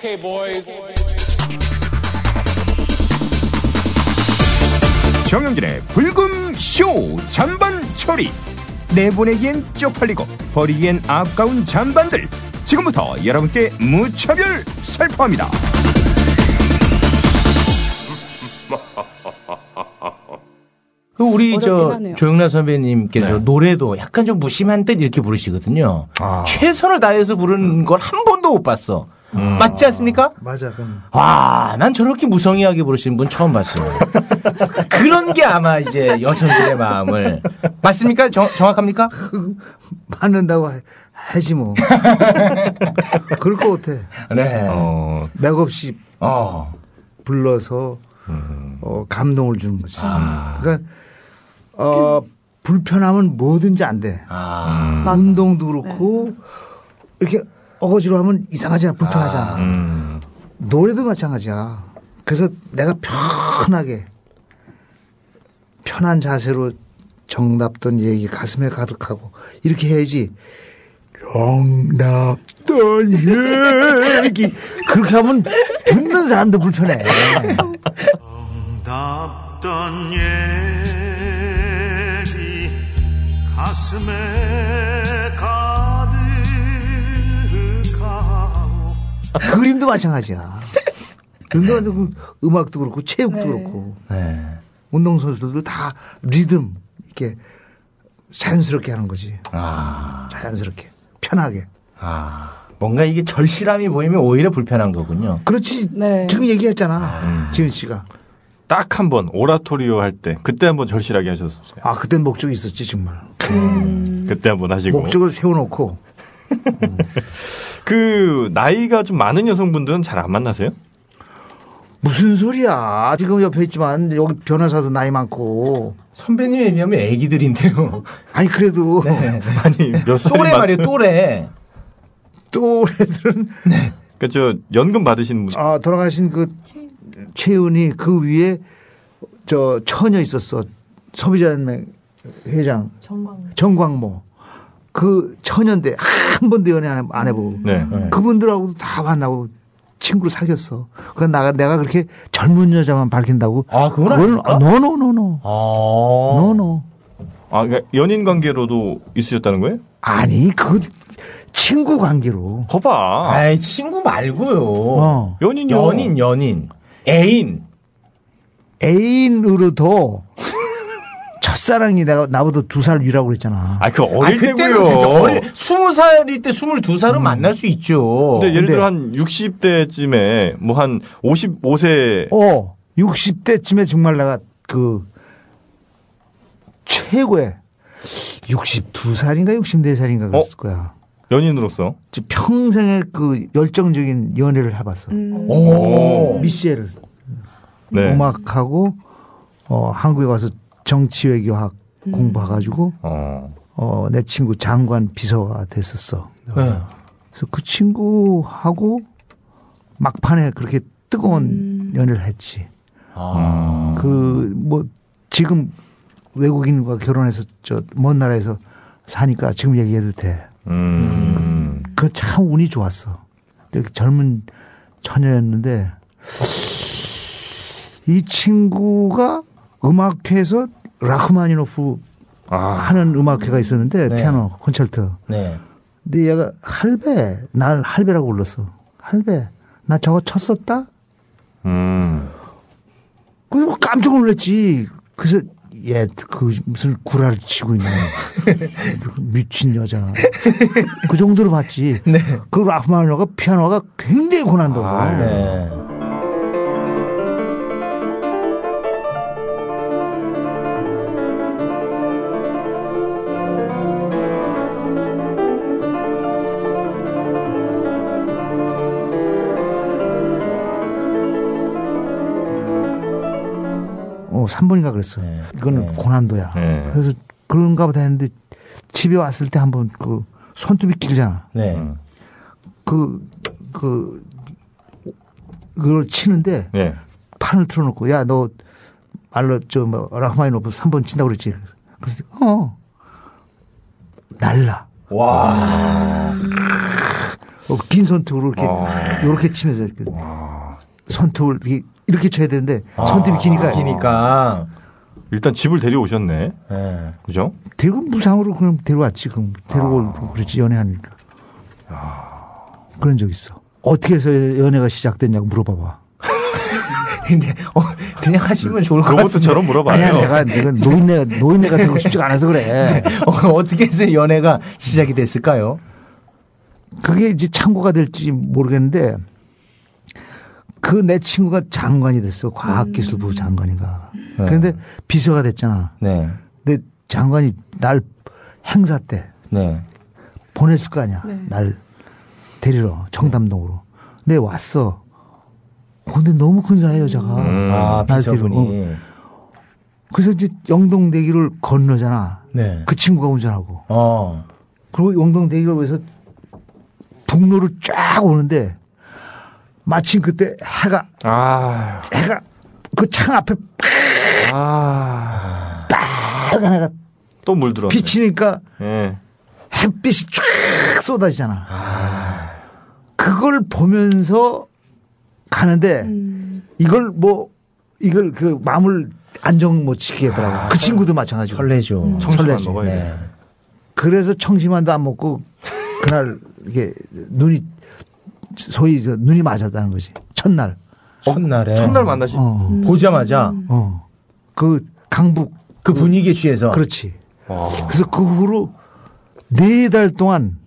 Okay, boys. 정영진의 불금 쇼 잔반 처리 내보내기엔 쪽팔리고 버리기엔 아까운 잔반들 지금부터 여러분께 무차별 살포합니다 그 우리 저 하네요. 조영라 선배님께서 네. 노래도 약간 좀 무심한 듯 이렇게 부르시거든요. 아. 최선을 다해서 부르는 걸 한 번도 못 봤어. 음. 맞지 않습니까? 맞아. 그럼 와, 난 저렇게 무성의하게 부르시는 분 처음 봤어요. 그런 게 아마 이제 여성들의 마음을 맞습니까? 정, 정확합니까? 맞는다고 하- 하지 뭐. 그럴 것 같아. 네. 어, 맥없이 어. 불러서 음. 어, 감동을 주는 거지. 아. 그러니까 어, 불편하면 뭐든지 안 돼. 아. 맞아. 운동도 그렇고 이렇게 어거지로 하면 이상하잖아. 불편하잖아. 음, 노래도 마찬가지야. 그래서 내가 편하게 편한 자세로 정답던 얘기 가슴에 가득하고 이렇게 해야지. 정답던 얘기 그렇게 하면 듣는 사람도 불편해. 답던 얘기 가슴에 그림도 마찬가지야. 그림도 마찬가지고 음악도 그렇고 체육도 네. 그렇고 네. 운동 선수들도 다 리듬 이렇게 자연스럽게 하는 거지. 아. 자연스럽게 편하게. 아. 뭔가 이게 절실함이 보이면 오히려 불편한 거군요. 그렇지. 네. 지금 얘기했잖아. 지은 씨가. 딱 한 번 오라토리오 할 때 그때 한 번 절실하게 하셨었어요 아, 그땐 목적이 있었지, 정말. 그때 한 번 하시고 목적을 세워놓고. 그 나이가 좀 많은 여성분들은 잘 안 만나세요? 무슨 소리야. 지금 옆에 있지만 여기 변호사도 나이 많고. 선배님에 비하면 애기들인데요. 아니, 그래도 아니 몇 또래 많- 말이에요, 또래. 또래들은 그저 연금 받으시는 분 아, 돌아가신 그 최은희 그 위에 저 처녀 있었어. 소비자연맹 회장 정광. 정광모. 그 처녀인데 한 번도 연애 안, 해- 안 해보고. 네. 그분들하고도 다 만나고 친구로 사귀었어. 그 내가 내가 그렇게 젊은 여자만 밝힌다고. 아, 그건 아닙니까? no no no no. 아. no no. 아 그러니까 연인 관계로도 있으셨다는 거예요? 아니 그 친구 관계로. 거봐 아이, 친구 말고요. 어. 연인요 연인, 연인. 애인. 애인으로도 첫사랑이 내가 나보다 두 살 위라고 그랬잖아. 아그 아, 어릴 그때는 때고요 진짜 어릴, 20살일 때 22살은 만날 수 있죠. 근데 예를 들어 한 60대쯤에 뭐 한 55세 어, 60대쯤에 정말 내가 그 최고의 62살인가 64살인가 그랬을 거야. 연인으로서 즉 평생의 그 열정적인 연애를 해봤어. 음. 오. 미셸 네. 음악하고 어, 한국에 와서 정치외교학 공부해가지고 어. 어, 내 친구 장관 비서가 됐었어. 네. 그래서 그 친구하고 막판에 그렇게 뜨거운 연애를 했지. 아. 그뭐 지금 외국인과 결혼해서 저 먼 나라에서 사니까 지금 얘기해도 돼. 음. 그참 운이 좋았어. 되게 젊은 처녀였는데 이 친구가 음악회에서 라흐마니노프 아. 하는 음악회가 있었는데 네. 피아노 콘체르토. 네. 근데 얘가 할배 날 할배라고 불렀어. 할배 나 저거 쳤었다. 음. 그래서 깜짝 놀랐지. 그래서 얘 그 무슨 구라를 치고 있네. 미친 여자. 그 정도로 봤지. 네. 그 라흐마니노가 피아노가 굉장히 고난도고. 아, 네. 어, 3번인가 그랬어. 네. 이거는 네. 고난도야. 네. 그래서 그런가 보다 했는데 집에 왔을 때 한 번 그 손톱이 길잖아. 네. 음. 그, 그, 그걸 치는데 네. 판을 틀어놓고 야, 너 말로 저뭐 라흐마니노프 3번 친다고 그랬지. 그래서 어. 날라. 와. 어, 긴 손톱으로 이렇게 어. 이렇게 치면서 이렇게 손톱을 이렇게, 이렇게 쳐야 되는데 손톱이 기니까 기니까. 일단 집을 데려오셨네. 예. 그죠? 데리고 무상으로 그냥 데려왔지. 그럼 데리고 그렇지 연애하니까. 그런 적 있어. 어떻게 해서 연애가 시작됐냐고 물어봐봐. 근데 어, 그냥 하시면 좋을 것. 로봇처럼 물어봐요. 아니야 내가 내가 노인네 노인네가 되고 싶지가 않아서 그래. 어, 어떻게 해서 연애가 시작이 됐을까요? 그게 이제 참고가 될지 모르겠는데 그 내 친구가 장관이 됐어 과학기술부 장관인가. 그런데 비서가 됐잖아. 네. 근데 장관이 날 행사 때 네. 보냈을 거 아니야. 네. 날 데리러 청담동으로. 근데 왔어. 근데 너무 근사해 여자가. 음. 아, 날 비서분이. 데리고. 그래서 이제 영동대교를 건너잖아. 네. 그 친구가 운전하고. 어. 그리고 영동대교로 해서 북로를 쫙 오는데 마침 그때 해가 아, 해가 그 창 앞에 아, 빨간 해가 또 물들어. 비치니까 예. 햇빛이 쫙 쏟아지잖아. 그걸 보면서 가는데 음. 이걸 뭐 이걸 그 마음을 안정 못 지키겠더라고. 그 친구도 마찬가지고. 설레죠. 먹어야 돼. 네. 그래서 청심환도 안 먹고 그날 이게 눈이 소위 저 눈이 맞았다는 거지. 첫날. 첫날에. 첫날 만나시. 어. 보자마자 어. 그 강북 그 분위기에 취해서. 그렇지. 와. 그래서 그 후로 네 달 동안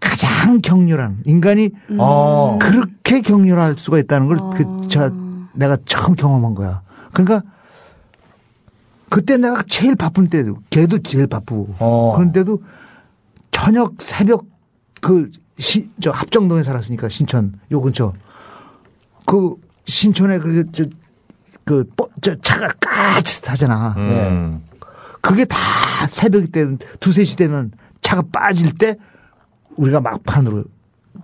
가장 격렬한 인간이 어. 그렇게 격렬할 수가 있다는 걸그저 내가 처음 경험한 거야. 그러니까 그때 내가 제일 바쁜 때, 걔도 제일 바쁘고 어. 그런데도 저녁 새벽 그 시, 저 합정동에 살았으니까 신천 요 근처 그 신촌에 그저그 그, 저 차가 까치 타잖아. 음. 그게 다 새벽 때는 두세 시 되면 차가 빠질 때 우리가 막판으로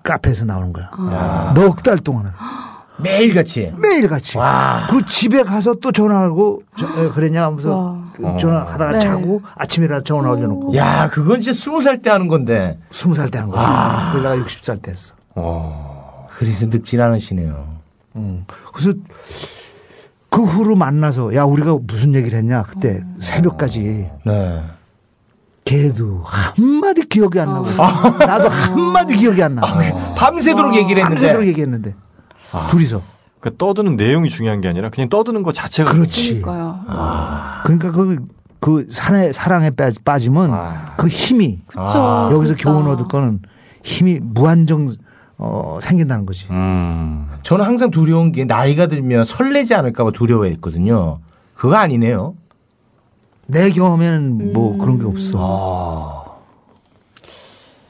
카페에서 나오는 거야. 넉달 동안을. 매일같이. 매일같이. 와. 그 집에 가서 또 전화하고 저, 에, 그랬냐 하면서 와. 그 전화하다가 네. 자고 아침에 일어나 전화 올려놓고 야, 그건 진짜 스무 살 때 하는 건데. 스무 살 때 한 거야. 그걸 내가 60살 때 했어. 어. 그래서 늙진 않으시네요. 응. 그래서 그 후로 만나서 야 우리가 무슨 얘기를 했냐 그때 새벽까지 네. 걔도 한마디 기억이 안 나고 나도 한마디 기억이 안 나. 밤새도록 얘기를 했는데. 밤새도록 얘기했는데 둘이서 그러니까 떠드는 내용이 중요한 게 아니라 그냥 떠드는 것 자체가. 그렇지. 그러니까요. 그러니까 그, 그 사랑에, 사랑에 빠- 빠지면 아. 그 힘이 그쵸. 아, 여기서 진짜. 교훈 얻을 거는 힘이 무한정 어, 생긴다는 거지. 음. 저는 항상 두려운 게 나이가 들면 설레지 않을까봐 두려워했거든요. 그거 아니네요. 내 경험에는 뭐 그런 게 없어.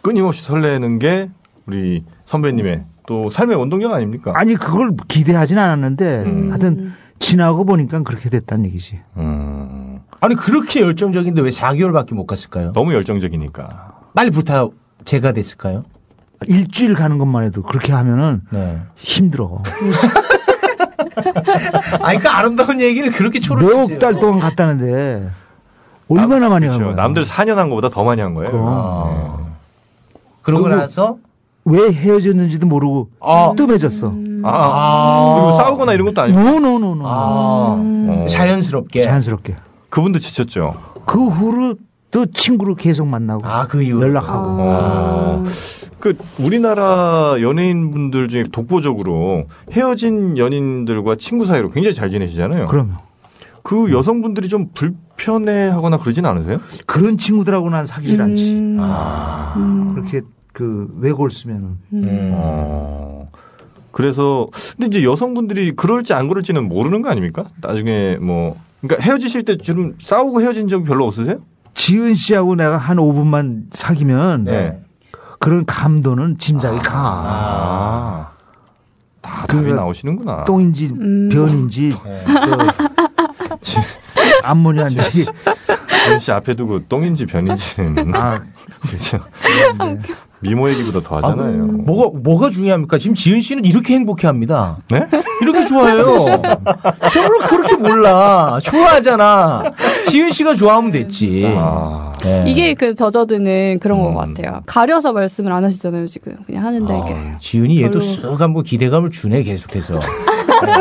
끊임없이 설레는 게 우리 선배님의 또 삶의 원동력 아닙니까? 아니 그걸 기대하진 않았는데 음. 하여튼 지나고 보니까 그렇게 됐다는 얘기지. 음. 아니 그렇게 열정적인데 왜 4개월밖에 못 갔을까요? 너무 열정적이니까. 빨리 불타 제가 됐을까요? 일주일 가는 것만 해도 그렇게 하면은 네. 힘들어. 아니 그 아름다운 얘기를 그렇게 초를 몇달 동안 갔다는데 얼마나 많이 간 그렇죠. 거야. 남들 4년 한 것보다 더 많이 한 거예요. 그럼. 네. 그러고 나서 왜 헤어졌는지도 모르고 아. 뜸해졌어. 아, 아. 그리고 싸우거나 이런 것도 아니고 no no no no. 아, 어. 자연스럽게 자연스럽게. 그분도 지쳤죠. 그 후로 또 친구를 계속 만나고 아 그 이후로 연락하고. 어. 그 우리나라 연예인분들 중에 독보적으로 헤어진 연인들과 친구 사이로 굉장히 잘 지내시잖아요. 그러면 그 여성분들이 좀 불편해하거나 그러진 않으세요? 그런 친구들하고 난 사귀질 않지. 음. 아, 음. 그렇게 그 외골 쓰면은 음. 어. 그래서 근데 이제 여성분들이 그럴지 안 그럴지는 모르는 거 아닙니까? 나중에 뭐 그러니까 헤어지실 때좀 싸우고 헤어진 적이 별로 없으세요? 지은 씨하고 내가 한 5분만 사귀면 네. 그런 감도는 짐작이 가. 아. 다그 답이 나오시는구나. 똥인지 음. 변인지 네. 저 암모니아인지 지은 씨 앞에 두고 똥인지 변인지는 아 그렇죠. 미모 얘기보다 더 하잖아요. 뭐가 뭐가 중요합니까? 지금 지은 씨는 이렇게 행복해합니다. 네? 이렇게 좋아해요. 저를 그렇게 몰라. 좋아하잖아. 지은 씨가 좋아하면 됐지. 아. 네. 이게 그 젖어드는 그런 것 음. 같아요. 가려서 말씀을 안 하시잖아요, 지금. 그냥 하는데 이게. 아, 지은이 얘도 별로. 쓱 한번 기대감을 주네 계속해서. 네.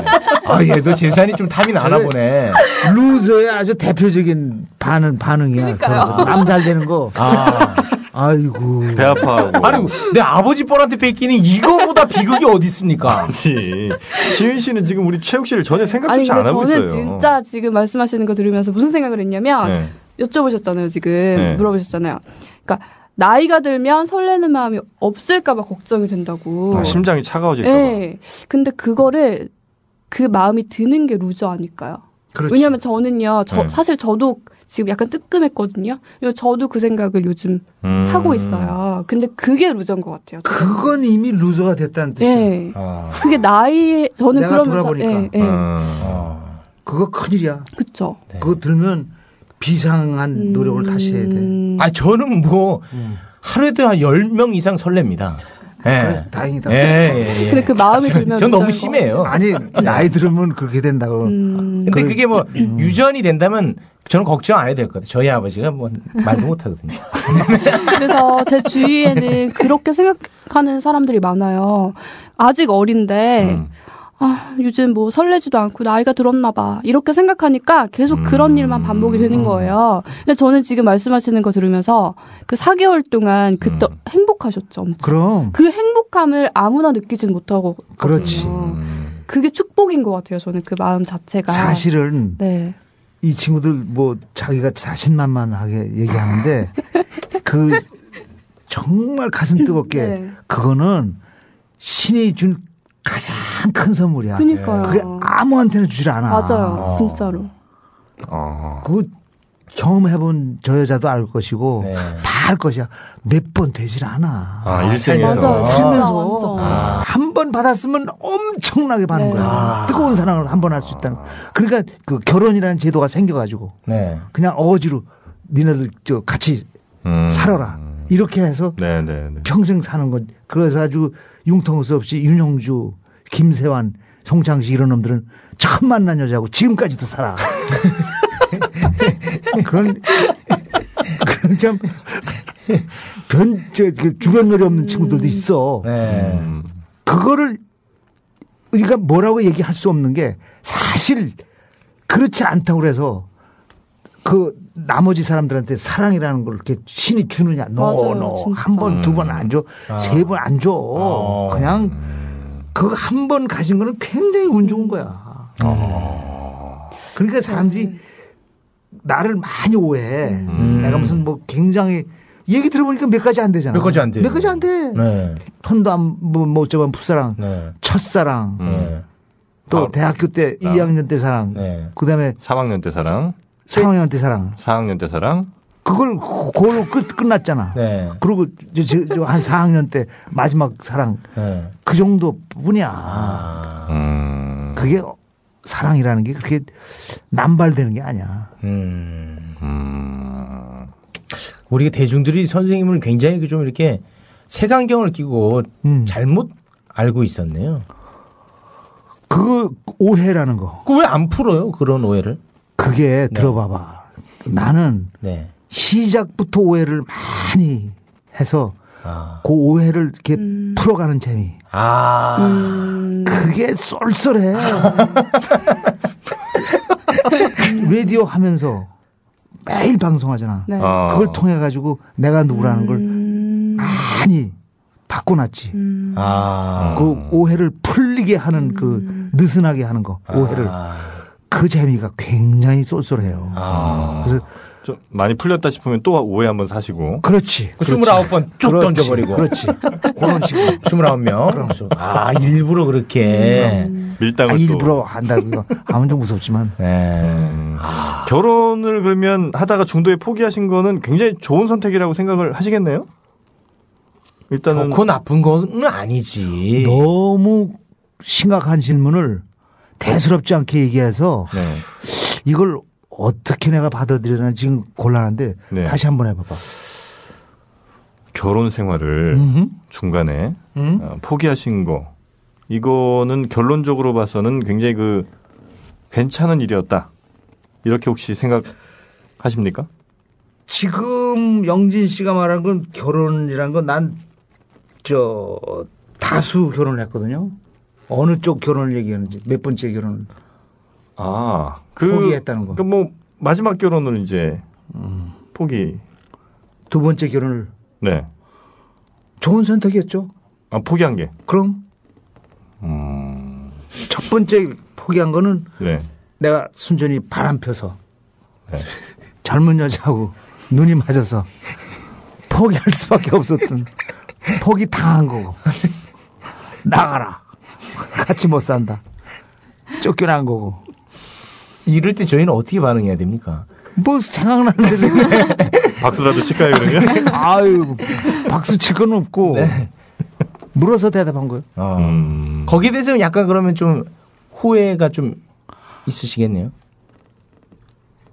아 얘도 재산이 좀 탐이 나나 보네. 루저의 아주 대표적인 반응 반응이야. 남잘 되는 거. 아 아이고. 배 아파하고. 아니 내 아버지 뻘한테 뺏기는 이거보다 비극이 어디 있습니까? 아니, 지은 씨는 지금 우리 최욱 씨를 전혀 생각조차 안 하고 저는 있어요. 진짜 지금 말씀하시는 거 들으면서 무슨 생각을 했냐면 네. 여쭤보셨잖아요 지금 네. 물어보셨잖아요. 그러니까 나이가 들면 설레는 마음이 없을까봐 걱정이 된다고. 아, 심장이 차가워질까 봐. 네. 근데 그거를 그 마음이 드는 게 loser 아닐까요? 그렇지. 왜냐면 저는요, 저, 네. 사실 저도 지금 약간 뜨끔했거든요. 저도 그 생각을 요즘 음. 하고 있어요. 근데 그게 loser인 것 같아요. 그건 이미 loser가 됐다는 뜻이야. 예. 아, 그게 나이, 저는 내가 그러면서, 돌아보니까. 예, 예. 음. 아. 그거 큰일이야. 그쵸. 네. 그거 들면 비상한 노력을 다시 해야 돼. 음. 아 저는 뭐 하루에도 한 10명 이상 설렙니다. 예. 그래, 다행이다. 예, 예, 예. 근데 그 마음이 들면 전 너무. 심해요. 아니 나이 들으면 그렇게 된다고. 음. 근데 그게 뭐 유전이 된다면 저는 걱정 안 해도 될 것 같아요. 저희 아버지가 뭐 말도 못 하거든요. 그래서 제 주위에는 그렇게 생각하는 사람들이 많아요. 아직 어린데, 음. 아, 요즘 뭐 설레지도 않고 나이가 들었나 봐. 이렇게 생각하니까 계속 그런 음. 일만 반복이 되는 거예요. 근데 저는 지금 말씀하시는 거 들으면서 그 4개월 동안 그때 음. 행복하셨죠. 엄청. 그럼 그 행복함을 아무나 느끼진 못하고. 그렇지. 음. 그게 축복인 것 같아요. 저는 그 마음 자체가. 사실은 네. 이 친구들 뭐 자기가 자신만만하게 얘기하는데 그 정말 가슴 뜨겁게 네. 그거는 신이 준 가장 큰 선물이야. 그니까요. 그게 아무한테나 주질 않아. 맞아요. 진짜로. 어. 그거 경험해본 저 여자도 알 것이고 네. 다알 것이야. 몇 번 되질 않아. 아, 일생에서. 맞아요. 살면서 완전. 한번 받았으면 엄청나게 받는 네. 거야. 아. 뜨거운 사랑을 한 번 할 수 있다는. 그러니까 그 결혼이라는 제도가 생겨가지고 네. 그냥 어거지로 니네들 저 같이 음. 살아라 이렇게 해서 네, 네, 네. 평생 사는 건 그래서 아주 융통수 없이 윤영주, 김세환, 송창식 이런 놈들은 처음 만난 여자고 지금까지도 살아. 그런 그런 참 변저 그 주변놀이 없는 친구들도 있어. 네. 음. 그거를 우리가 뭐라고 얘기할 수 없는 게 사실 그렇지 않다고 그래서 그 나머지 사람들한테 사랑이라는 걸 이렇게 신이 주느냐? 노노 진짜. 한번 두 번 안 줘, 세번 안 줘. 어. 그냥 그거 한 번 가진 거는 굉장히 운 좋은 거야. 그러니까 사람들이 나를 많이 오해해. 음. 내가 무슨 뭐 굉장히 얘기 들어보니까 몇 가지 안 되잖아. 몇 가지 안 돼요. 몇 가지 안 돼. 네. 턴도 안, 뭐, 못 잡은 풋사랑, 네. 첫사랑, 네. 또 아, 대학교 때 2학년 때 사랑, 네. 그 다음에 3학년 때 사랑, 3학년 때 사랑. 4학년 때 사랑. 그걸, 그걸로 끝, 끝났잖아. 네. 그리고 저, 저, 저, 한 4학년 때 마지막 사랑, 네. 그 정도 뿐이야. 아. 음. 그게 사랑이라는 게 그렇게 남발되는 게 아니야. 음. 음. 우리 대중들이 선생님을 굉장히 그좀 이렇게 색안경을 끼고 음. 잘못 알고 있었네요. 그거 오해라는 거. 그 왜 안 풀어요? 그런 오해를? 그게 들어봐봐. 나는 네. 시작부터 오해를 많이 해서 아. 그 오해를 이렇게 음. 풀어가는 재미. 아. 음. 그게 쏠쏠해. 라디오 하면서 매일 방송하잖아. 네. 어. 그걸 통해 가지고 내가 누구라는 걸 음. 많이 바꿔놨지. 음. 아. 그 오해를 풀리게 하는 그 느슨하게 하는 거 오해를 아. 그 재미가 굉장히 쏠쏠해요. 아. 그래서 좀 많이 풀렸다 싶으면 또 오해 한번 사시고. 그렇지. 그 그렇지. 29번 쭉 그렇지. 던져버리고. 그렇지. 그런 식으로. 29명. 아, 일부러 그렇게. 밀당을 아, 또. 일부러 한다는 거 하면 좀 무섭지만 네. 음. 결혼을 그러면 하다가 중도에 포기하신 거는 굉장히 좋은 선택이라고 생각을 하시겠네요? 일단은 좋고 나쁜 건 아니지. 너무 심각한 질문을 대수롭지 않게 얘기해서 네. 이걸 어떻게 내가 받아들여나 지금 곤란한데 네. 다시 한번 해봐봐. 결혼 생활을 음? 중간에 음? 어, 포기하신 거 이거는 결론적으로 봐서는 굉장히 그 괜찮은 일이었다 이렇게 혹시 생각하시는 하십니까? 지금 영진 씨가 말한 건 결혼이란 건 난 저 다수 결혼을 했거든요. 어느 쪽 결혼을 얘기하는지 몇 번째 결혼 아, 그 포기했다는 거. 그뭐 마지막 결혼을 이제 포기. 두 번째 결혼을 네. 좋은 선택이었죠. 아, 포기한 게. 그럼 음. 첫 번째 포기한 거는 네. 내가 순전히 바람 펴서 네. 젊은 여자하고 눈이 맞아서 포기할 수밖에 없었던 포기 당한 거고 나가라 같이 못 산다 쫓겨난 거고 이럴 때 저희는 어떻게 반응해야 됩니까? 뭐 대로 박수라도 칠까요, 그러면? 아유 박수 칠 건 없고 물어서 대답한 거예요. 어. 음. 거기에 대해서는 약간 그러면 좀 후회가 좀 있으시겠네요.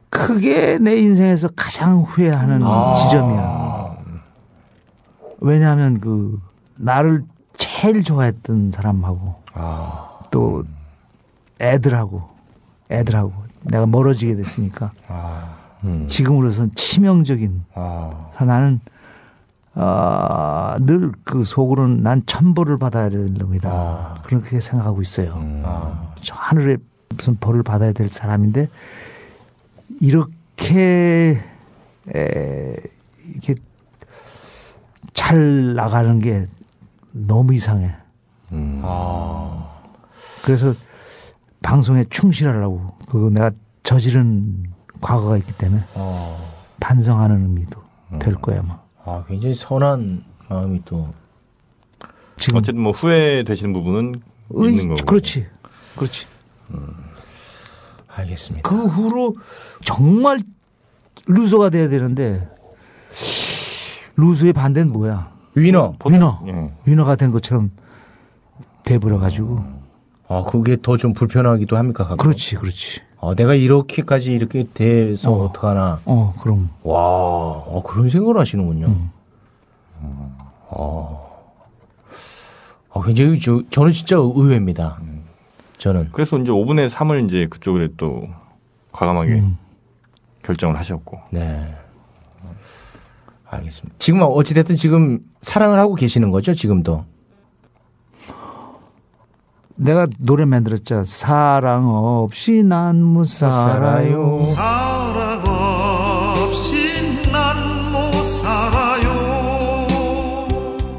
크게 내 인생에서 가장 후회하는 지점이야. 왜냐하면 그 나를 제일 좋아했던 사람하고 또 애들하고 애들하고 내가 멀어지게 됐으니까 지금으로선 치명적인 아. 나는 어, 늘 그 속으로는 난 천벌을 받아야 될 놈이다. 그렇게 생각하고 있어요. 저 하늘에 무슨 벌을 받아야 될 사람인데 이렇게 에, 이렇게 잘 나가는 게 너무 이상해. 그래서 방송에 충실하려고 그 내가 저지른 과거가 있기 때문에 어. 반성하는 의미도 될 거야 뭐. 아, 굉장히 선한 마음이 또. 지금 어쨌든 뭐 후회되시는 부분은 의- 있는 거고. 그렇지, 그렇지. 알겠습니다. 그 후로 정말 loser가 돼야 되는데 loser의 반대는 뭐야? 위너. 위너, 예. 위너가 된 것처럼 돼버려 가지고. 아, 그게 더 좀 불편하기도 합니까? 가끔? 그렇지, 그렇지. 아, 내가 이렇게까지 이렇게 돼서 어. 어. 떡하나 어, 그럼. 와, 어, 그런 생각을 하시는군요. 음. 어. 아, 굉장히 저, 저는 진짜 의외입니다. 저는. 그래서 이제 5분의 3을 이제 그쪽으로 또 과감하게 음. 결정을 하셨고. 네. 알겠습니다. 지금 어찌됐든 지금 사랑을 하고 계시는 거죠, 지금도? 내가 노래 만들었죠. 사랑 없이 난 못 살아요. 사랑 없이 난 못 살아요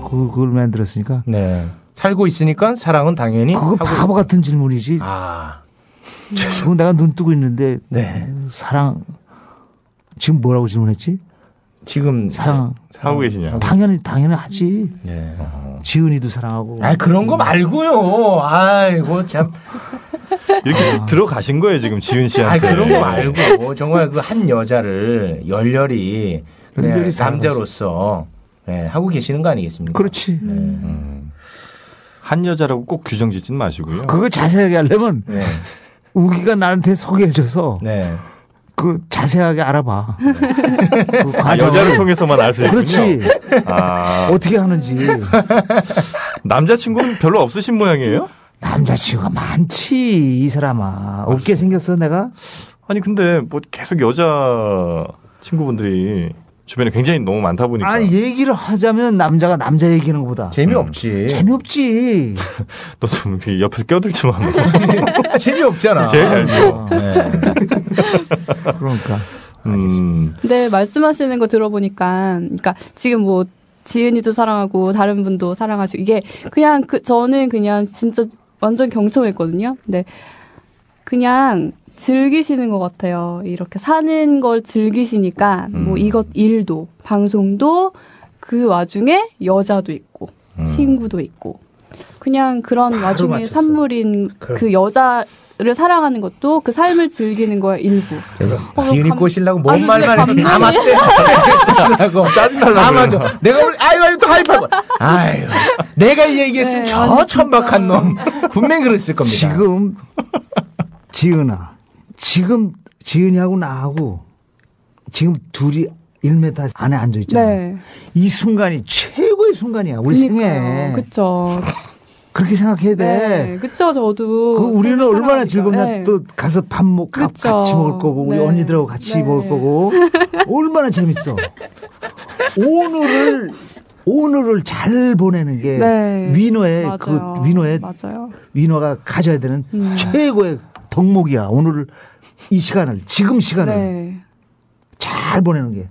그, 그걸 만들었으니까. 네. 살고 있으니까 사랑은 당연히 그거 하고 바보 같은 질문이지. 아, 지금 내가 눈 뜨고 있는데 네. 사랑 지금 뭐라고 질문했지? 지금 사랑 하고 계시냐? 당연히 당연히 하지. 네. 지은이도 사랑하고. 아, 그런 거 말고요. 아이고 참. 이렇게 들어가신 거예요, 지금 지은 아, 씨한테. 그런 거 말고 정말 그 한 여자를 열렬히 사랑하지. 남자로서 네, 하고 계시는 거 아니겠습니까? 그렇지. 한 여자라고 꼭 규정 짓지는 마시고요. 그거 자세하게 하려면 네. 우기가 나한테 소개해줘서 네. 그 자세하게 알아봐. 그 아. 여자를 통해서만 알 수 있군요. 그렇지. 아, 어떻게 하는지. 남자친구는 별로 없으신 모양이에요? 남자친구가 많지, 이 사람아. 없게 생겼어, 내가? 아니, 근데 뭐 계속 여자 친구분들이 주변에 굉장히 너무 많다 보니까. 아니, 얘기를 하자면 남자가 남자 얘기하는 것보다. 재미없지. 재미없지. 너 좀 옆에서 껴들지 마. 재미없잖아. 제일 알죠. 네. 그러니까. 음, 네, 말씀하시는 거 들어보니까, 그러니까 지금 뭐 지은이도 사랑하고 다른 분도 사랑하시고 이게 그냥 그 저는 그냥 진짜 완전 경청했거든요. 근데 그냥 즐기시는 것 같아요. 이렇게 사는 걸 즐기시니까 뭐 음. 이것 일도 방송도 그 와중에 여자도 있고 음. 친구도 있고 그냥 그런 와중에 맞췄어. 산물인 그럼. 그 여자 를 사랑하는 것도 그 삶을 즐기는 거야 일부. 어, 지은이 감- 꼬시려고 뭔 말만 해도 다. 맞대. 꼬시려고. 다 맞아. 내가 오늘, 아이고, 아이고, 또 하이파이브. 아유. 내가 이 얘기했으면 네, 저 아니, 천박한 놈. 분명히 그랬을 겁니다. 지금, 지은아. 지금 지은이하고 나하고 지금 둘이 1m 안에 앉아있잖아. 네. 이 순간이 최고의 순간이야. 우리 생애. 그쵸. 그렇게 생각해야 돼. 네, 그쵸, 저도. 그 우리는 서로 얼마나. 즐겁냐 네. 또 가서 밥 먹, 가-. 같이 먹을 거고 우리 네. 언니들하고 같이 네. 먹을 거고 얼마나 재밌어. 오늘을 오늘을 잘 보내는 게 네. 위너의 맞아요. 그 위너의 맞아요. 위너가 가져야 되는 음. 최고의 덕목이야. 오늘 이 시간을 지금 시간을 네. 잘 보내는 게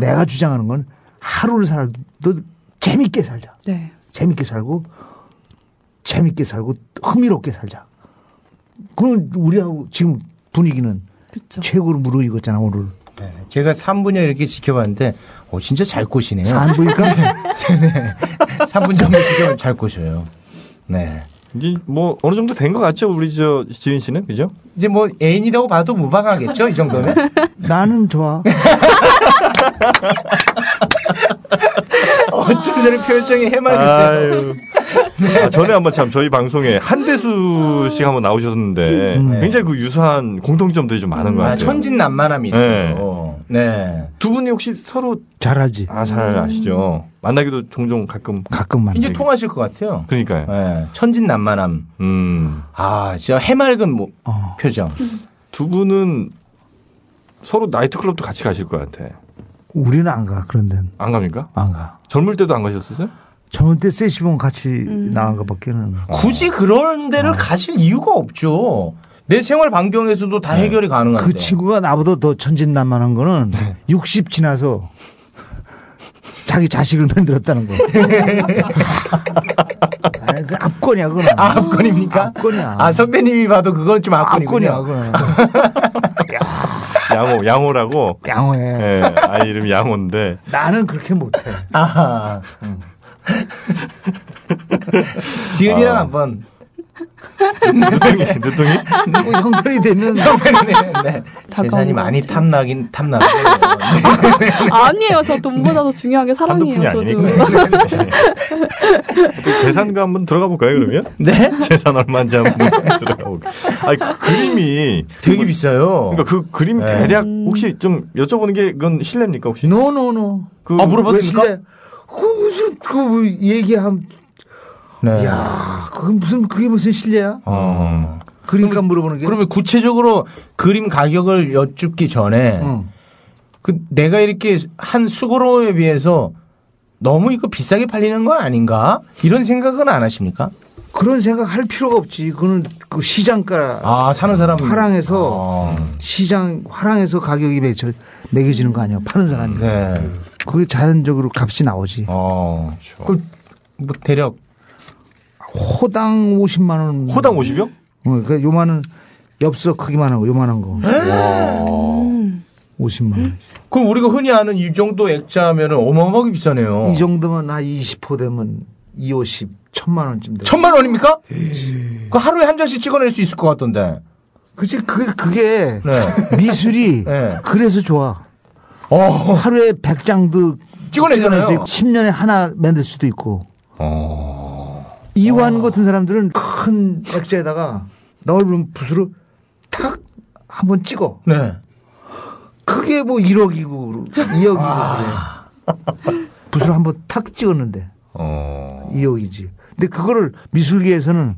내가 주장하는 건 하루를 살아도 재밌게 살자. 네. 재밌게 살고 재밌게 살고 흥미롭게 살자. 그럼 우리하고 지금 분위기는 그쵸. 최고로 무르익었잖아 오늘. 네, 제가 3분여 이렇게 지켜봤는데, 어, 진짜 잘 꼬시네요. 안 보니까 네. 3분 정도 지켜면 잘 꼬셔요. 네. 이제 뭐 어느 정도 된 것 같죠 우리 저 지은 씨는 그죠? 이제 뭐 애인이라고 봐도 무방하겠죠? 이 정도면? 나는 좋아. 어쩜 저런 표정이 해맑으세요? 아유. 아, 전에 한번 참 저희 방송에 한대수 씨가 한번 나오셨는데 음. 굉장히 그 유사한 공통점들이 좀 많은 것 아, 같아요. 천진난만함이 있어요. 네. 두 분이 혹시 서로 잘 알지. 아, 잘 아시죠? 만나기도 종종 가끔 가끔만. 이제 통하실 것 같아요. 그러니까요. 네. 천진난만함. 음. 아, 진짜 해맑은 뭐, 어. 표정. 두 분은 서로 나이트클럽도 같이 가실 것 같아. 우리는 안 가. 그런 데는 안 갑니까? 안 가. 젊을 때도 안 가셨었어요? 젊을 때 세시봉 같이 나간 것 밖에는. 굳이 그런 데를 가실 이유가 없죠. 내 생활 반경에서도 다 해결이 가능한데. 그 친구가 나보다 더 천진난만한 거는 60 지나서 자기 자식을 만들었다는 거. 아니, 그 압권이야, 그건. 아, 압권입니까? 압권이야. 아, 선배님이 봐도 그건 좀 압권이군요. 압권이야, 그건. 양호, 양호라고. 양호해. 예, 아이 이름이 양호인데. 나는 그렇게 못해. 아. 지은이랑 아. 한번. 늦둥이, 늦둥이? 뭐 형편이 되면 네, 네. 재산이 많이 것 탐나긴 탐나네요. 아니에요. 저 돈보다 더 중요한 게 사랑이에요. 저도. 어떻게 재산가 한번 들어가 볼까요, 그러면? 네? 재산 얼마인지 한번 들어가 볼까요? 아니, 그 그림이. 되게 비싸요. 그러니까 그 그림 네. 대략 혹시 좀 여쭤보는 게 그건 실례입니까, 혹시? 노노노. 그 아, 물어봐도? 실례? 그 무슨 그 얘기함. 네. 야, 그게 무슨 그게 무슨 실례야? 어. 그러니까 물어보는 게. 그러면 구체적으로 그림 가격을 여쭙기 전에 응. 그 내가 이렇게 한 수고로에 비해서 너무 이거 비싸게 팔리는 거 아닌가? 이런 생각은 안 하십니까? 그런 생각 할 필요가 없지. 그거는 그 시장가 아, 사는 사람 화랑에서 어. 시장 화랑에서 가격이 매겨, 매겨지는 거 아니야? 파는 사람이. 네. 그게 자연적으로 값이 나오지. 어. 그, 뭐, 대략. 호당 50만 원. 호당 50여? 어, 그러니까 요만한 엽서 크기만 하고 요만한 거. 음. 50만 원. 그럼 우리가 흔히 아는 이 정도 액자면은 어마어마하게 비싸네요. 이 정도면 한 20호 되면 2, 50, 천만 원쯤 돼. 천만 원입니까? 그 하루에 한 장씩 찍어낼 수 있을 것 같던데. 그치, 그, 그게 네. 미술이 네. 그래서 좋아. 어. 하루에 100장도 찍어내잖아요. 10년에 하나 만들 수도 있고. 어. 이완 같은 사람들은 큰 액자에다가 넓은 붓으로 탁 한번 찍어. 네. 그게 뭐 1억이고 2억이고 아. 그래. 붓으로 한번 탁 찍었는데 어. 2억이지. 근데 그거를 미술계에서는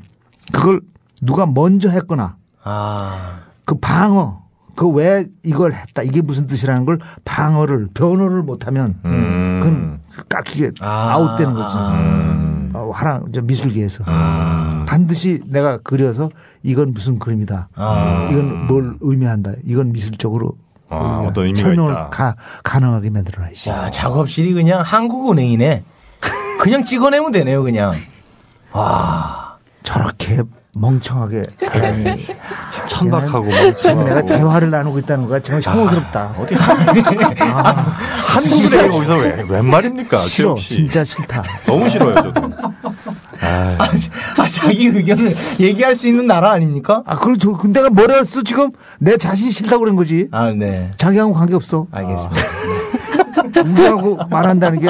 그걸 누가 먼저 했거나 아. 그 방어 그 왜 이걸 했다 이게 무슨 뜻이라는 걸 방어를 변호를 못하면 음. 그건 깎이게 아. 아웃되는 거지. 음. 어, 화랑 저 미술계에서 음. 반드시 내가 그려서 이건 무슨 그림이다. 아. 이건 뭘 의미한다. 이건 미술적으로 아, 어떤 의미가 설명을 있다. 가, 가능하게 만들어야지. 야, 작업실이 그냥 한국은행이네. 그냥 찍어내면 되네요, 그냥. 와. 저렇게 멍청하게 사람이 천박하고 지금 내가 멍청하고. 대화를 나누고 있다는 거야 정말 혐오스럽다. 어디 한국에 거기서 왜, 웬 말입니까? 싫어. 진짜 싫다. 너무 싫어요, 저도. 아이, 아, 자기 의견을 얘기할 수 있는 나라 아닙니까? 아, 그리고 저, 근데 내가 뭐라 했어 지금 내 자신이 싫다고 그런 거지. 아, 네. 자기하고 관계 없어. 알겠습니다. 우리하고 말한다는 게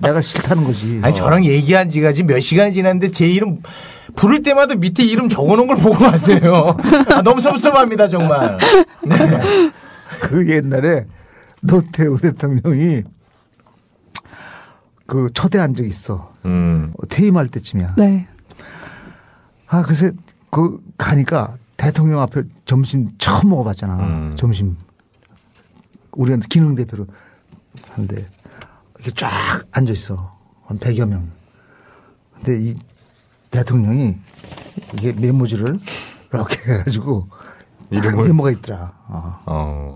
내가 싫다는 거지. 아니, 저랑 얘기한 지가 지금 몇 시간이 지났는데 제 이름 부를 때마다 밑에 이름 적어놓은 걸 보고 왔어요. 아, 너무 섭섭합니다, 정말. 네. 그 옛날에 노태우 대통령이 그 초대한 적 있어. 음. 퇴임할 때쯤이야. 네. 아, 글쎄, 그, 가니까 대통령 앞에 점심 처음 먹어봤잖아. 음. 점심. 우리가 기능 대표로 하는데, 이렇게 쫙 앉아 있어. 한 100여 명. 근데 이 대통령이 이게 메모지를 이렇게 해가지고 이름을? 메모가 있더라. 어. 어.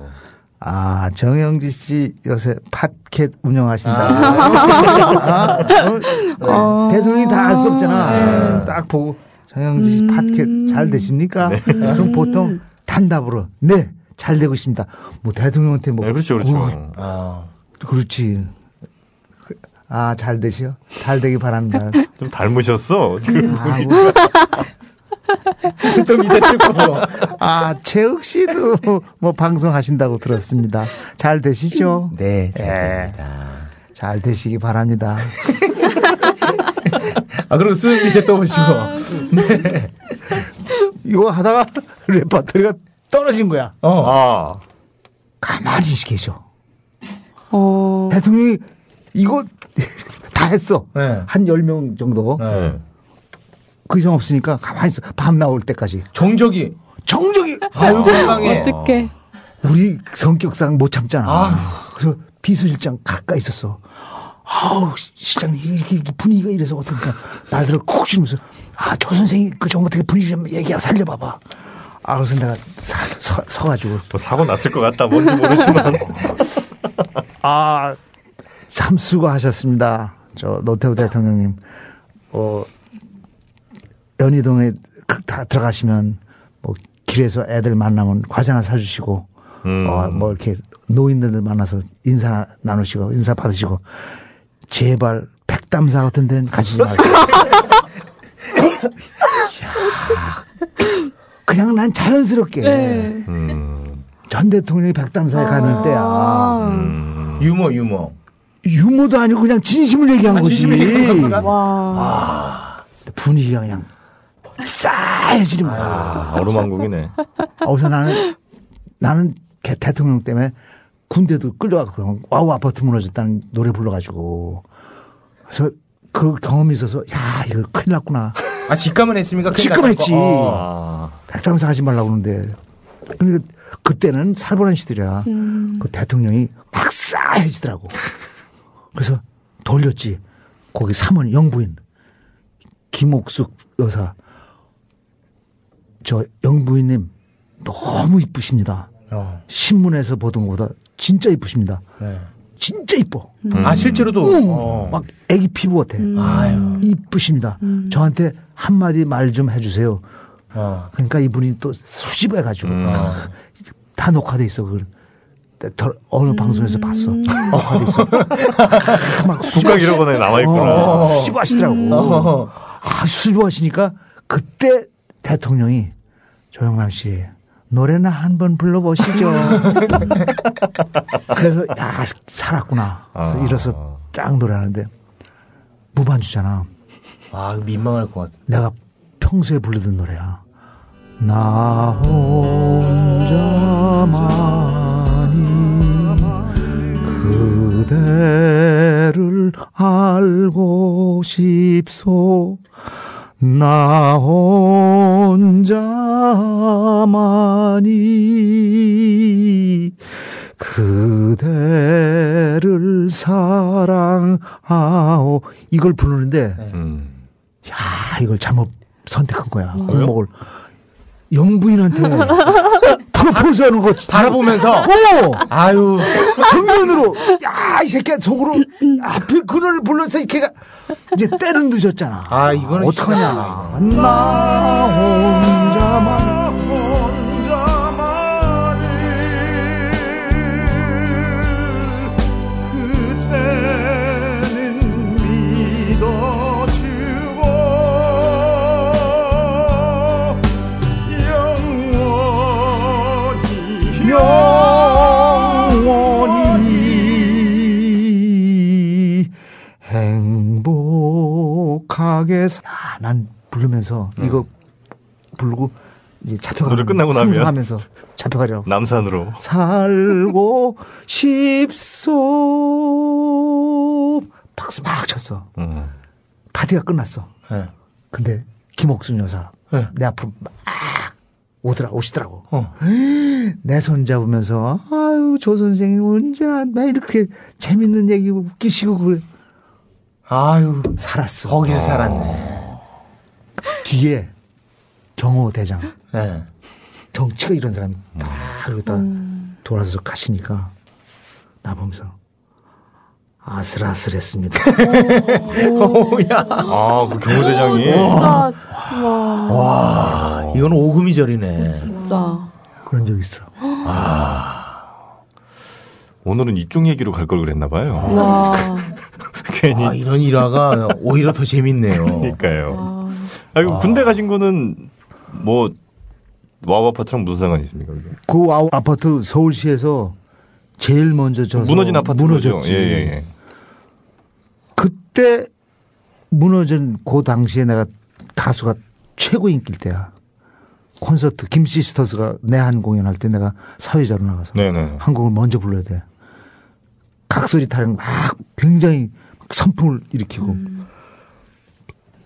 아, 정영지 씨 요새 팟캣 운영하신다. 아, 어? 네. 대통령이 다 알 수 없잖아. 딱 보고 정영지 씨 팟캣 잘 되십니까? 그럼 보통 단답으로 네, 잘 되고 있습니다. 뭐 대통령한테 뭐 네, 그렇죠, 그렇죠. 어, 아. 그렇지. 아, 잘 되시오. 잘 되기 바랍니다. 좀 닮으셨어. 아, 뭐, 또 믿었을 거고. 아, 최욱 씨도 뭐 방송하신다고 들었습니다. 잘 되시죠? 네, 예. 잘 됩니다. 잘 되시기 바랍니다. 아, 그리고 수능 밑에 또 보시고. 이거 하다가 레퍼토리가 떨어진 거야. 어. 아. 가만히 계셔. 어. 대통령이 이거 다 했어. 네. 한 10명 정도. 네. 그 이상 없으니까 가만히 있어. 밤 나올 때까지. 정적이. 정적이 아유, 건강해. 어떡해. 우리 성격상 못 참잖아. 아휴. 그래서 비서실장 가까이 있었어. 아우, 시장님, 이렇게 분위기가 이래서 어떡하니까 날들을 쿡 쉬면서, 아, 조 선생이 그 정도 되게 분위기 좀 얘기하고 살려봐봐. 아, 그래서 내가 사, 서, 서가지고, 뭐 사고 났을 것 같다. 뭔지 모르지만. 아, 참 수고하셨습니다. 저 노태우 대통령님, 어, 연희동에 그- 다 들어가시면, 뭐, 길에서 애들 만나면 과자 하나 사주시고, 음. 어, 뭐 이렇게 노인들 만나서 인사 나누시고 인사 받으시고 제발 백담사 같은 데는 가시지 말고. 이야, 그냥 난 자연스럽게 네. 음. 전 대통령이 백담사에 가는 때야. 아. 음. 유머, 유머. 유머도 아니고 그냥 진심을 얘기한 아, 거지. 진심을 얘기한 겁니까? 와. 분위기가 그냥 싸해지는 거야. 아, 어루만국이네. 아, 그래서 나는 나는 개- 대통령 때문에 군대도 끌려가고 와우 아파트 무너졌다는 노래 불러가지고 그래서 그 경험이 있어서 야 이거 큰일 났구나 아, 직감은 했습니까? 직감 했지. 났다고? 어. 아. 백담사 하지 말라고 그러는데 그러니까 그때는 살벌한 시들이야 그 대통령이 막 싸해지더라고 그래서 돌렸지 거기 사모님 영부인 김옥숙 여사 저 영부인님 너무 이쁘십니다 어. 신문에서 보던 것보다 진짜 이쁘십니다. 네. 진짜 이뻐. 아, 실제로도. 어. 막 애기 피부 같아. 아유. 이쁘십니다. 저한테 한 마디 말 좀 해주세요. 어. 그러니까 이분이 또 수집해가지고 음. 다 녹화돼 있어. 그걸 더- 어느 방송에서 봤어. 녹화돼 있어. 막 국가 기록원에 남아 있구나. 어, 수고하시더라고. 어. 아, 수고하시니까 그때 대통령이 조영남 씨 노래나 한 번 불러보시죠. 그래서 야 살았구나. 그래서 아. 일어서 딱 노래하는데 무반주잖아. 아, 민망할 것 같아. 내가 평소에 부르던 노래야. 나 혼자만이 그대를 알고 싶소. 나 혼자만이 그대를 사랑하오. 이걸 부르는데 음. 야, 이걸 잘못 선택한 거야. 공목을. 영부인한테 프로포즈 하는 거. 진짜- 바라보면서? 어! 아유. 정면으로. 야, 이 새끼야, 속으로. 하필 그 노래를 불러서 이 걔가. 이제 때는 늦었잖아. 아, 이거는 어떡하냐. 나 혼자만. 행복하게 사- 야, 난 부르면서 이거 부르고 이제 잡혀가 노래 끝나고 나면? 하면서 잡혀가려고 남산으로. 살고 싶소 박수 막 쳤어 음. 파티가 끝났어 네. 근데 김옥순 여사 네. 내 앞으로 막 오더라 오시더라고. 어. 내 손 잡으면서 아유 조 선생님 언제나 매 이렇게 재밌는 얘기 웃기시고 그래. 아유, 살았어. 거기서 살았네. 뒤에 경호 대장 네. 경치가 이런 사람이 다 그러다 돌아서 가시니까 나 보면서 아슬아슬했습니다. 아, 그 경호대장이. 와 와, 이건 오금이절이네. 진짜 그런 적 있어. 오늘은 이쪽 얘기로 갈 걸 그랬나 봐요. 와 괜히. 아, 이런 일화가 오히려 더 재밌네요. 그러니까요. 와. 아이고, 군대 가신 거는 뭐, 와우 아파트랑 무슨 상관이 있습니까? 그게? 그 아우- 아파트 서울시에서 제일 먼저 저 무너진 아파트 무너졌지. 예, 예, 예. 그때 무너진 그 당시에 내가 가수가 최고 인기일 때야. 콘서트 김시스터스가 내한 공연할 때 내가 사회자로 나가서 네네. 한 곡을 먼저 불러야 돼. 각설이 타령 막 굉장히 막 선풍을 일으키고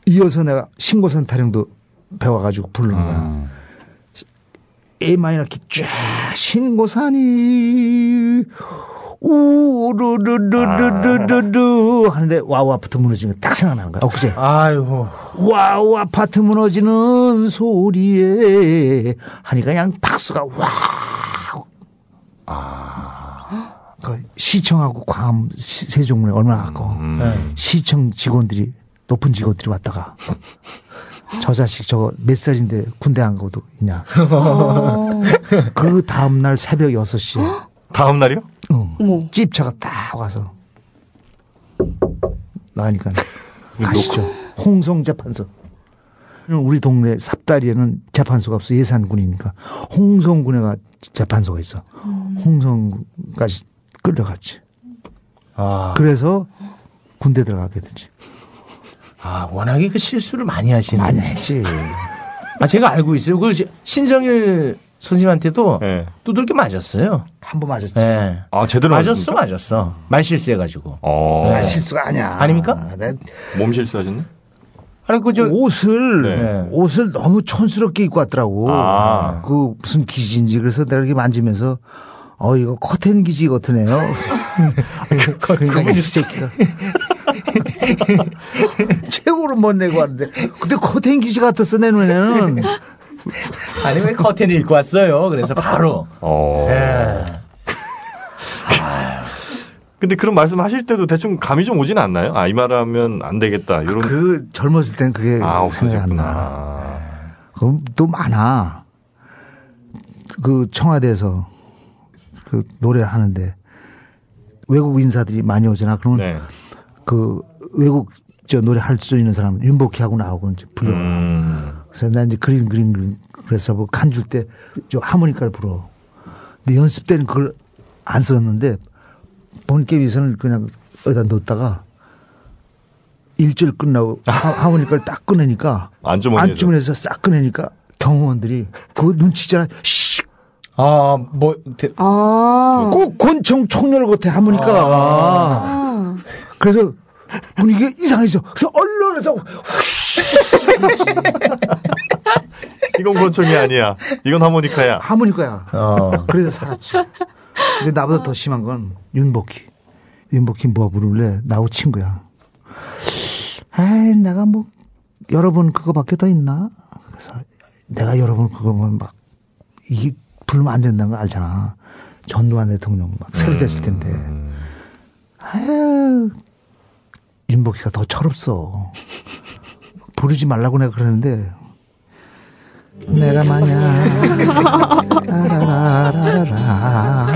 이어서 내가 신고산 타령도 배워가지고 부르는 거야. 음. A minor key 쫙 신고산이 우르르르르르르 하는데 와우 아파트 무너지는 게 딱 생각나는 거야. 엊그제 아이고. 와우 아파트 무너지는 소리에 하니까 그냥 박수가 와. 그 시청하고 광암 시- 세종문에 얼마나 가까워. 음. 네. 시청 직원들이 높은 직원들이 왔다가 저 자식 저거 몇 살인데 군대 안 가고도 있냐. 그 다음날 새벽 6시에 다음 날이요? 응. 어머 집차가 딱 와서 나가니까 가시죠. 홍성 재판소. 우리 동네 삽다리에는 재판소가 없어 예산군이니까 홍성군에가 재판소가 있어. 홍성까지 끌려갔지. 아, 그래서 군대 들어가게 되지. 아, 워낙에 그 실수를 많이 하시는. 많이 했지. 아, 제가 알고 있어요. 그 시- 신성일 선생님한테도 네. 두들겨 맞았어요. 한 번 맞았지. 네. 아, 제대로 맞았어, 맞았습니까? 맞았어. 말 실수해가지고. 어. 아, 실수가 아니야. 아닙니까? 내몸 실수하셨네? 아니, 그, 저, 옷을 네. 옷을 너무 촌스럽게 입고 왔더라고. 아. 그 무슨 기지인지 그래서 내가 이렇게 만지면서 어 이거 커튼 기지 같으네요. 그러니까 이 새끼가 최고로 못 내고 왔는데 근데 커튼 기지 같았어 내 눈에는. 아니, 왜 커튼을 입고 왔어요? 그래서 바로. 어. 예. 그 근데 그런 말씀 하실 때도 대충 감이 좀 오진 않나요? 아, 이 말 하면 안 되겠다. 이런. 그 젊었을 땐 그게 아, 생각이 안 나. 없어졌구나. 그럼 또 많아. 그 청와대에서 그 노래를 하는데 외국 인사들이 많이 오잖아. 그러면 네. 그 외국 저 노래 할 수 있는 사람 윤복희하고 나하고 이제 불러. 음. 그래서 나 이제 그린 그린 그린 그래서 뭐간줄때 저 하모니카를 불어. 근데 연습 때는 그걸 안 썼는데 본캐비에서는 그냥 어디다 넣었다가 일절 끝나고 하, 하모니카를 딱 꺼내니까 안주머니에서. 안주머니에서 싹 꺼내니까 경호원들이 그 눈치잖아. 씩! 아, 뭐, 대- 아. 꼭 권총 총열 같아 하모니까. 아. 그래서 분위기가 이상해져. 그래서 언론에서 이건 권총이 아니야. 이건 하모니카야. 하모니카야. 어. 그래서 살았지. 근데 나보다 더 심한 건 윤복희. 윤복희 뭐 부를래? 나하고 친구야. 에이, 내가 뭐, 여러 번 그거밖에 더 있나? 그래서 내가 여러 번 그거면 막, 이게 부르면 안 된다는 거 알잖아. 전두환 대통령 막 새로 됐을 텐데. 음. 아유, 윤복희가 더 철없어. 부르지 말라고 내가 그러는데, 내가 만약, 라라라라라.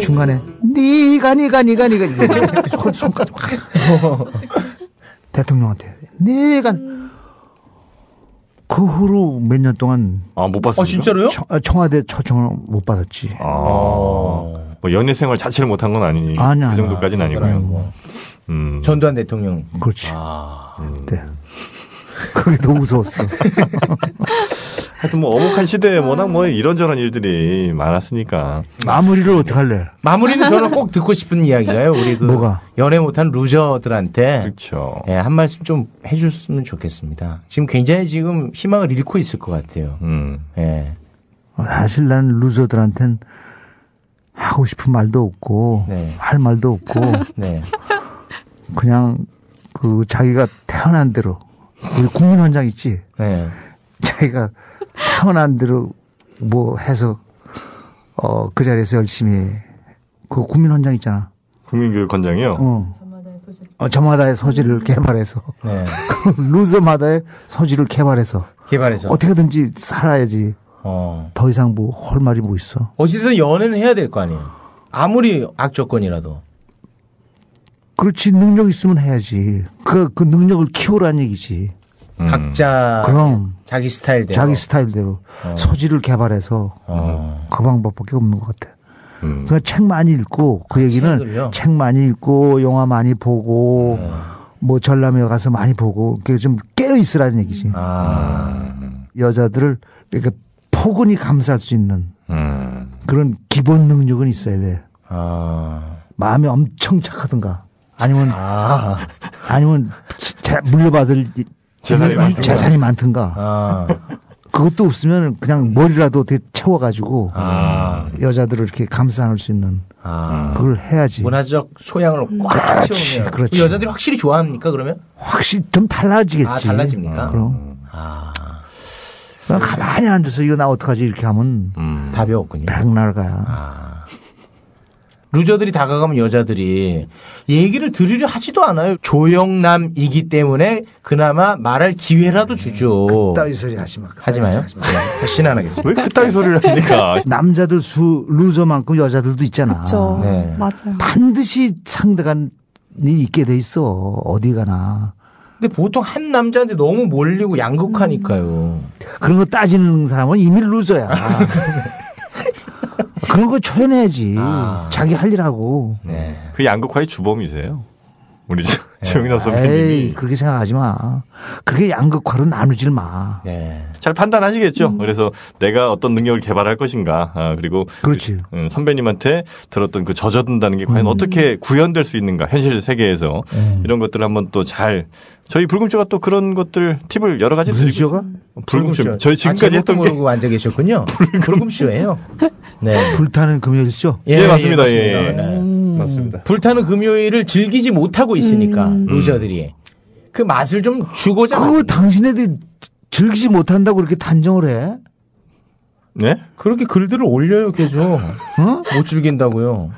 중간에, 니가, 니가, 니가, 니가, 니가. 손, 손까지 확. 대통령한테, 니가. 그 후로 몇 년 동안 아, 못 봤습니다. 어, 진짜로요? 청, 청와대 초청을 못 받았지. 아. 뭐 연예 생활 자체를 못한 건 아니니. 아니야, 그 정도까지는 아니고요. 뭐. 음. 전두환 대통령. 그렇지. 아. 네. 그게 더 무서웠어. 하여튼 뭐 어목한 시대에 워낙 뭐 이런저런 일들이 많았으니까. 마무리를 어떻게 할래? 마무리는 저는 꼭 듣고 싶은 이야기가요. 우리 그 뭐가? 연애 못한 루저들한테 그렇죠. 예, 한 말씀 좀 해줬으면 좋겠습니다. 지금 굉장히 지금 희망을 잃고 있을 것 같아요. 음. 예. 사실 나는 루저들한텐 하고 싶은 말도 없고 네. 할 말도 없고 네. 그냥 그 자기가 태어난 대로 우리 국민헌장 있지 네. 자기가 태어난 대로 뭐 해서 어 그 자리에서 열심히 해. 그 국민헌장 있잖아 국민교육원장이요. 어. 어, 저마다의 소질을 개발해서 네. 루저마다의 소질을 개발해서 개발해서. 어떻게든지 살아야지 어. 더 이상 뭐 할 말이 뭐 있어 어쨌든 연애는 해야 될 거 아니에요. 아무리 악조건이라도. 그렇지 능력 있으면 해야지 그 그 능력을 키우라는 얘기지 음. 각자 그럼 자기 스타일대로. 자기 스타일대로 어. 소질을 개발해서 어. 그 방법밖에 없는 것 같아. 음. 그러니까 책 많이 읽고 그 아, 얘기는 책을요? 책 많이 읽고 영화 많이 보고 어. 뭐 전람회 가서 많이 보고 그게 좀 깨어 있으라는 얘기지. 아. 여자들을 이렇게 포근히 감쌀 수 있는 음. 그런 기본 능력은 있어야 돼. 아. 마음이 엄청 착하든가 아니면 아. 아니면 자- 물려받을 이- 재산이 이- 많든가. 재산이 많든가 아. 그것도 없으면 그냥 머리라도 어떻게 채워가지고 아. 여자들을 이렇게 감싸 안을 수 있는 아. 그걸 해야지. 문화적 소양을 꽉 채우면 그렇지. 그 여자들이 확실히 좋아합니까 그러면? 확실히 좀 달라지겠지. 아 달라집니까? 그럼. 아 그냥 가만히 앉아서 이거 나 어떡하지 이렇게 하면 음. 답이 없군요. 백날 가야. 아 루저들이 다가가면 여자들이 얘기를 들으려 하지도 않아요. 조영남이기 때문에 그나마 말할 기회라도 주죠. 따위 소리 하지 마. 하지 마요. 네, 다시는 안 하겠습니다. 왜 그따위 소리를 합니까? 남자들 수 루저만큼 여자들도 있잖아. 그렇죠. 네. 맞아요. 반드시 상대가 니 있게 돼 있어. 어디 가나. 근데 보통 한 남자한테 너무 몰리고 양극하니까요. 그런 거 따지는 사람은 이미 루저야. 그런 거 초연해야지. 아. 자기 할 일하고. 네. 그 양극화의 주범이세요. 우리 최영남 에이, 선배님이 그렇게 생각하지 마. 그렇게 양극화로 나누질 마. 네. 잘 판단하시겠죠. 그래서 내가 어떤 능력을 개발할 것인가. 아, 그리고 그렇지. 그, 음, 선배님한테 들었던 그 젖어든다는 게 과연 어떻게 구현될 수 있는가. 현실 세계에서 음. 이런 것들을 한번 또 잘 저희 불금쇼가 또 그런 것들 팁을 여러 가지 드리고 쇼가? 불금쇼. 저희 아, 지금까지 했던 게 모르고 앉아 계셨군요. 불금쇼예요. 네. 불타는 금요일쇼? 예, 맞습니다. 맞습니다. 예. 네. 맞습니다. 불타는 금요일을 즐기지 못하고 있으니까 음. 루저들이 그 맛을 좀 주고자 하거든요. 당신네들이 즐기지 못한다고 그렇게 단정을 해? 네? 그렇게 글들을 올려요 계속 어? 못 즐긴다고요.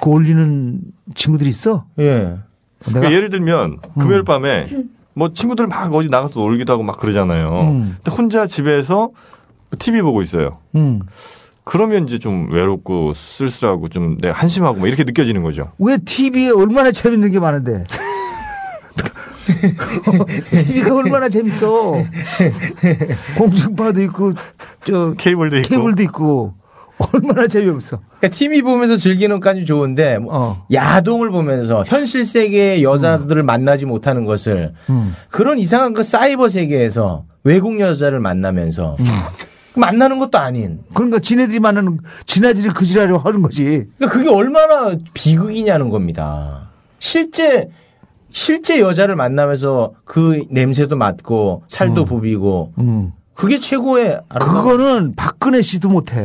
그 올리는 친구들이 있어? 예. 그 내가 예를 들면 금요일 밤에 뭐 친구들 막 어디 나가서 놀기도 하고 막 그러잖아요. 음. 근데 혼자 집에서 TV 보고 있어요. 응. 그러면 이제 좀 외롭고 쓸쓸하고 좀 내가 한심하고 뭐 이렇게 느껴지는 거죠. 왜 TV에 얼마나 재밌는 게 많은데? TV가 얼마나 재밌어? 공중파도 있고, 저, 케이블도 있고. 케이블도 있고, 얼마나 재미없어. 그러니까 TV 보면서 즐기는 것까지 좋은데 뭐 어. 야동을 보면서 현실 세계의 여자들을 만나지 못하는 것을 음. 그런 이상한 그 사이버 세계에서 외국 여자를 만나면서 만나는 것도 아닌 그러니까 지네들이 만나는, 지네들이 그 지랄을 하는 거지. 그러니까 그게 얼마나 비극이냐는 겁니다. 실제 실제 여자를 만나면서 그 냄새도 맡고 살도 부비고 음. 그게 최고의 아름다운 그거는 박근혜 씨도 못해.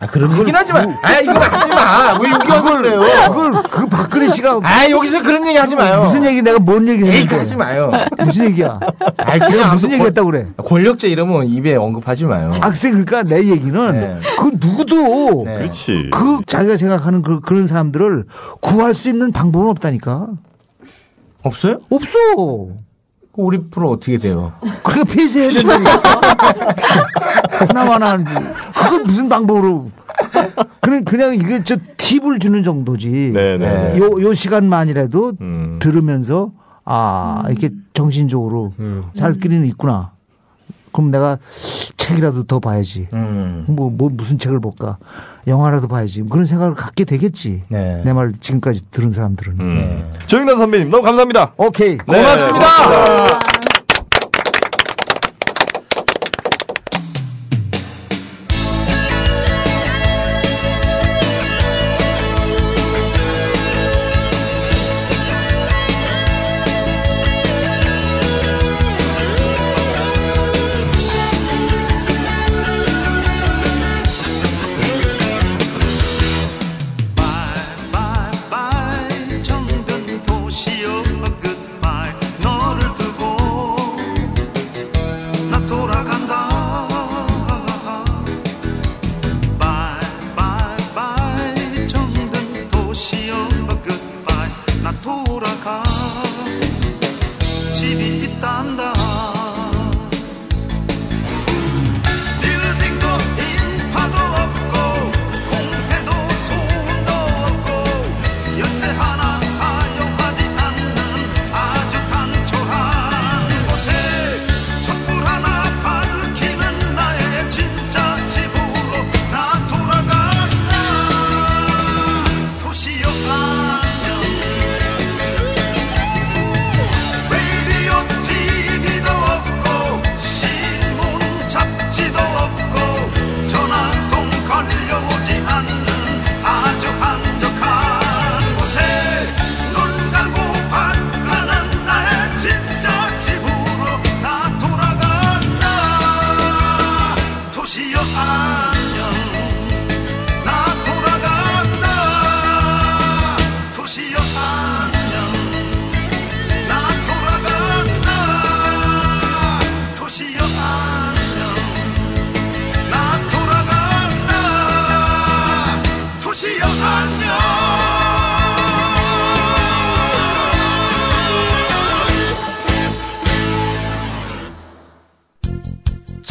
아 그런 얘기는 하지 마. 아 이거 하지 마. 왜 여기 와서 그래요? 그걸, 그 박근혜 씨가 아 여기서 그런 얘기 하지 마요. 무슨 얘기 내가 뭔 얘기 에이 했는데. 하지 마요. 무슨 얘기야? 아 그냥 무슨 얘기 했다고 그래? 권력자 이름은 입에 언급하지 마요. 학생 그러니까 내 얘기는 네. 그 누구도 네. 그렇지. 그 자기가 생각하는 그, 그런 사람들을 구할 수 있는 방법은 없다니까. 없어요? 없어. 그 우리 프로 어떻게 돼요? 그러니까 폐쇄해야 된다니까. 하나하나 그걸 무슨 방법으로 그냥 그냥 이게 저 팁을 주는 정도지. 네네. 요, 요 시간만이라도 음. 들으면서 아 이렇게 정신적으로 살 길이는 있구나. 그럼 내가 책이라도 더 봐야지. 음. 뭐, 뭐 무슨 책을 볼까? 영화라도 봐야지. 그런 생각을 갖게 되겠지. 네. 내말 지금까지 들은 사람들은. 음. 네. 조영남 선배님 너무 감사합니다. 오케이. 네, 고맙습니다. 고맙습니다. 집이 있단다.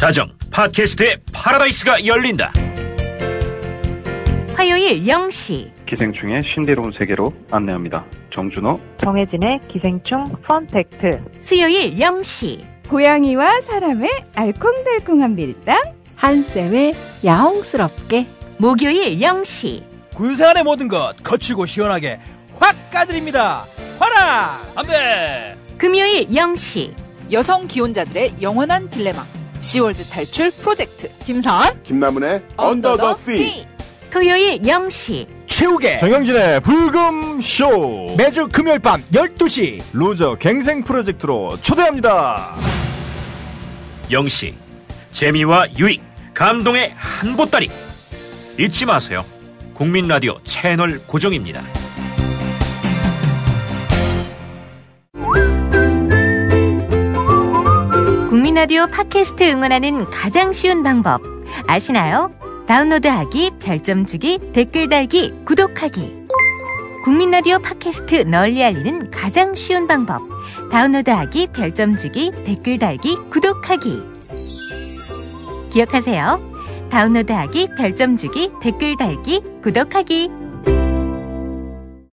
자정 팟캐스트의 파라다이스가 열린다. 화요일 0시 기생충의 신비로운 세계로 안내합니다. 정준호, 정혜진의 기생충 fun fact 수요일 0시 고양이와 사람의 알콩달콩한 밀당 한쌤의 야옹스럽게 목요일 0시 군생활의 모든 것 거치고 시원하게 확 까드립니다. 화라! 안돼. 금요일 0시 여성 기혼자들의 영원한 딜레마 시월드 탈출 프로젝트 김선 김나문의 under the sea. 토요일 0시 최욱의 정영진의 불금 쇼 매주 금요일 밤 12시 loser 갱생 프로젝트로 초대합니다. 영시 재미와 유익 감동의 한 보따리 잊지 마세요. 국민 라디오 채널 고정입니다. 라디오 팟캐스트 응원하는 가장 쉬운 방법 아시나요? 다운로드하기, 별점 주기, 댓글 달기, 구독하기. 국민 라디오 팟캐스트 널리 알리는 가장 쉬운 방법. 다운로드하기, 별점 주기, 댓글 달기, 구독하기. 기억하세요. 다운로드하기, 별점 주기, 댓글 달기, 구독하기.